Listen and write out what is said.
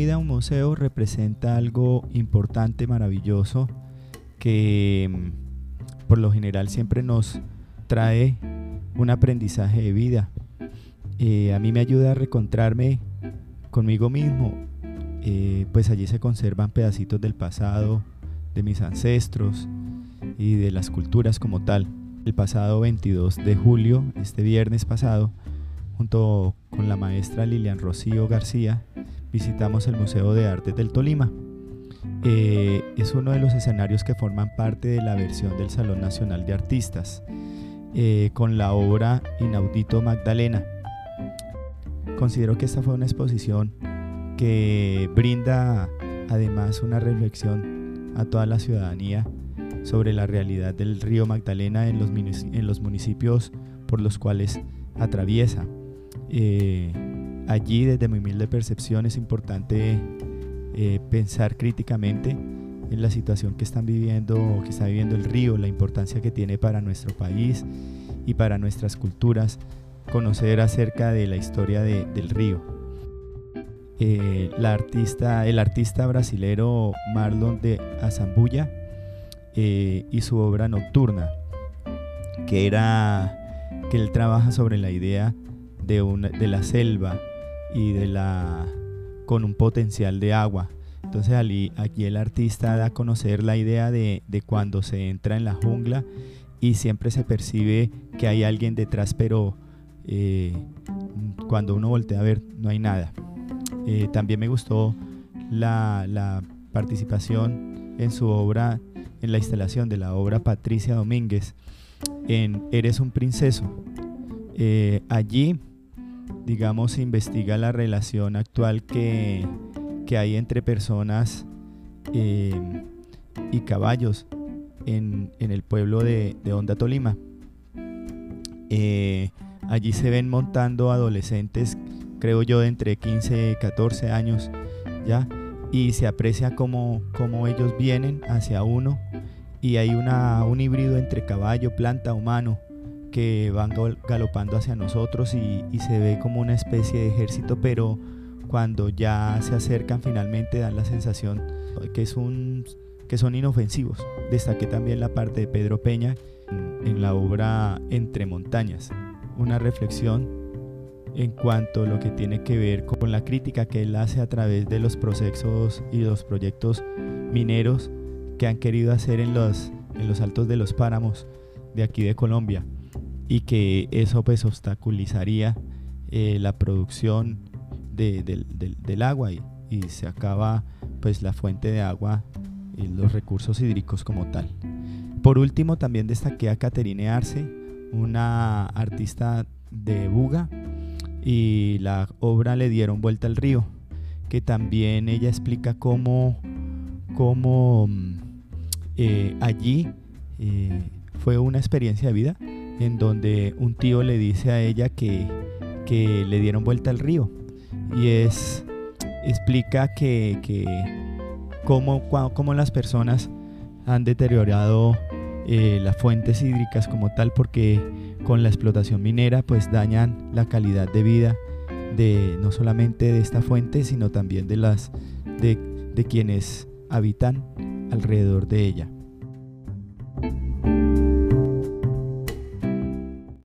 ida a un museo representa algo importante, maravilloso, que mm, por lo general siempre nos trae un aprendizaje de vida. Eh, a mí me ayuda a recontrarme conmigo mismo, eh, pues allí se conservan pedacitos del pasado, de mis ancestros y de las culturas como tal. El pasado 22 de julio, este viernes pasado, junto con la maestra Lilian Rocío García, visitamos el Museo de Arte del Tolima. Eh, es uno de los escenarios que forman parte de la versión del Salón Nacional de Artistas, eh, con la obra Inaudito Magdalena. Considero que esta fue una exposición que brinda además una reflexión a toda la ciudadanía sobre la realidad del río Magdalena en los, municipios por los cuales atraviesa. Eh, allí, desde mi humilde percepción, es importante eh, pensar críticamente en la situación que están viviendo, que está viviendo el río, la importancia que tiene para nuestro país y para nuestras culturas, conocer acerca de la historia del río. Eh, artista, el artista brasilero Marlon de Azambuya eh, y su obra Nocturna, que era que él trabaja sobre la idea de, una, de la selva y de la con un potencial de agua. Entonces aquí el artista da a conocer la idea de, de, cuando se entra en la jungla y siempre se percibe que hay alguien detrás, pero eh, cuando uno voltea a ver no hay nada. Eh, también me gustó la, la participación en su obra en la instalación de la obra Patricia Domínguez en Eres un princeso. Eh, allí, digamos, investiga la relación actual que, hay entre personas eh, y caballos en, el pueblo de, de Honda Tolima. Eh, allí se ven montando adolescentes, creo yo, de entre 15 y 14 años, ¿ya? y se aprecia cómo, ellos vienen hacia uno y hay una, un híbrido entre caballo, planta, humano que van galopando hacia nosotros y, se ve como una especie de ejército, pero cuando ya se acercan finalmente dan la sensación que, es un, que son inofensivos. Destaqué también la parte de Pedro Peña en la obra Entre Montañas, una reflexión en cuanto a lo que tiene que ver con la crítica que él hace a través de los procesos y los proyectos mineros que han querido hacer en los, en los altos de los páramos de aquí de Colombia y que eso pues obstaculizaría eh, la producción del agua y, se acaba pues la fuente de agua y los recursos hídricos como tal. Por último también destaqué a Caterine Arce, una artista de Buga, y la obra Le dieron vuelta al río, que también ella explica cómo, cómo mm, eh, allí eh, fue una experiencia de vida en donde un tío le dice a ella que, que le dieron vuelta al río y es explica que, que cómo, cómo las personas han deteriorado eh, las fuentes hídricas como tal porque con la explotación minera pues dañan la calidad de vida de no solamente de esta fuente sino también de las de, de quienes habitan alrededor de ella.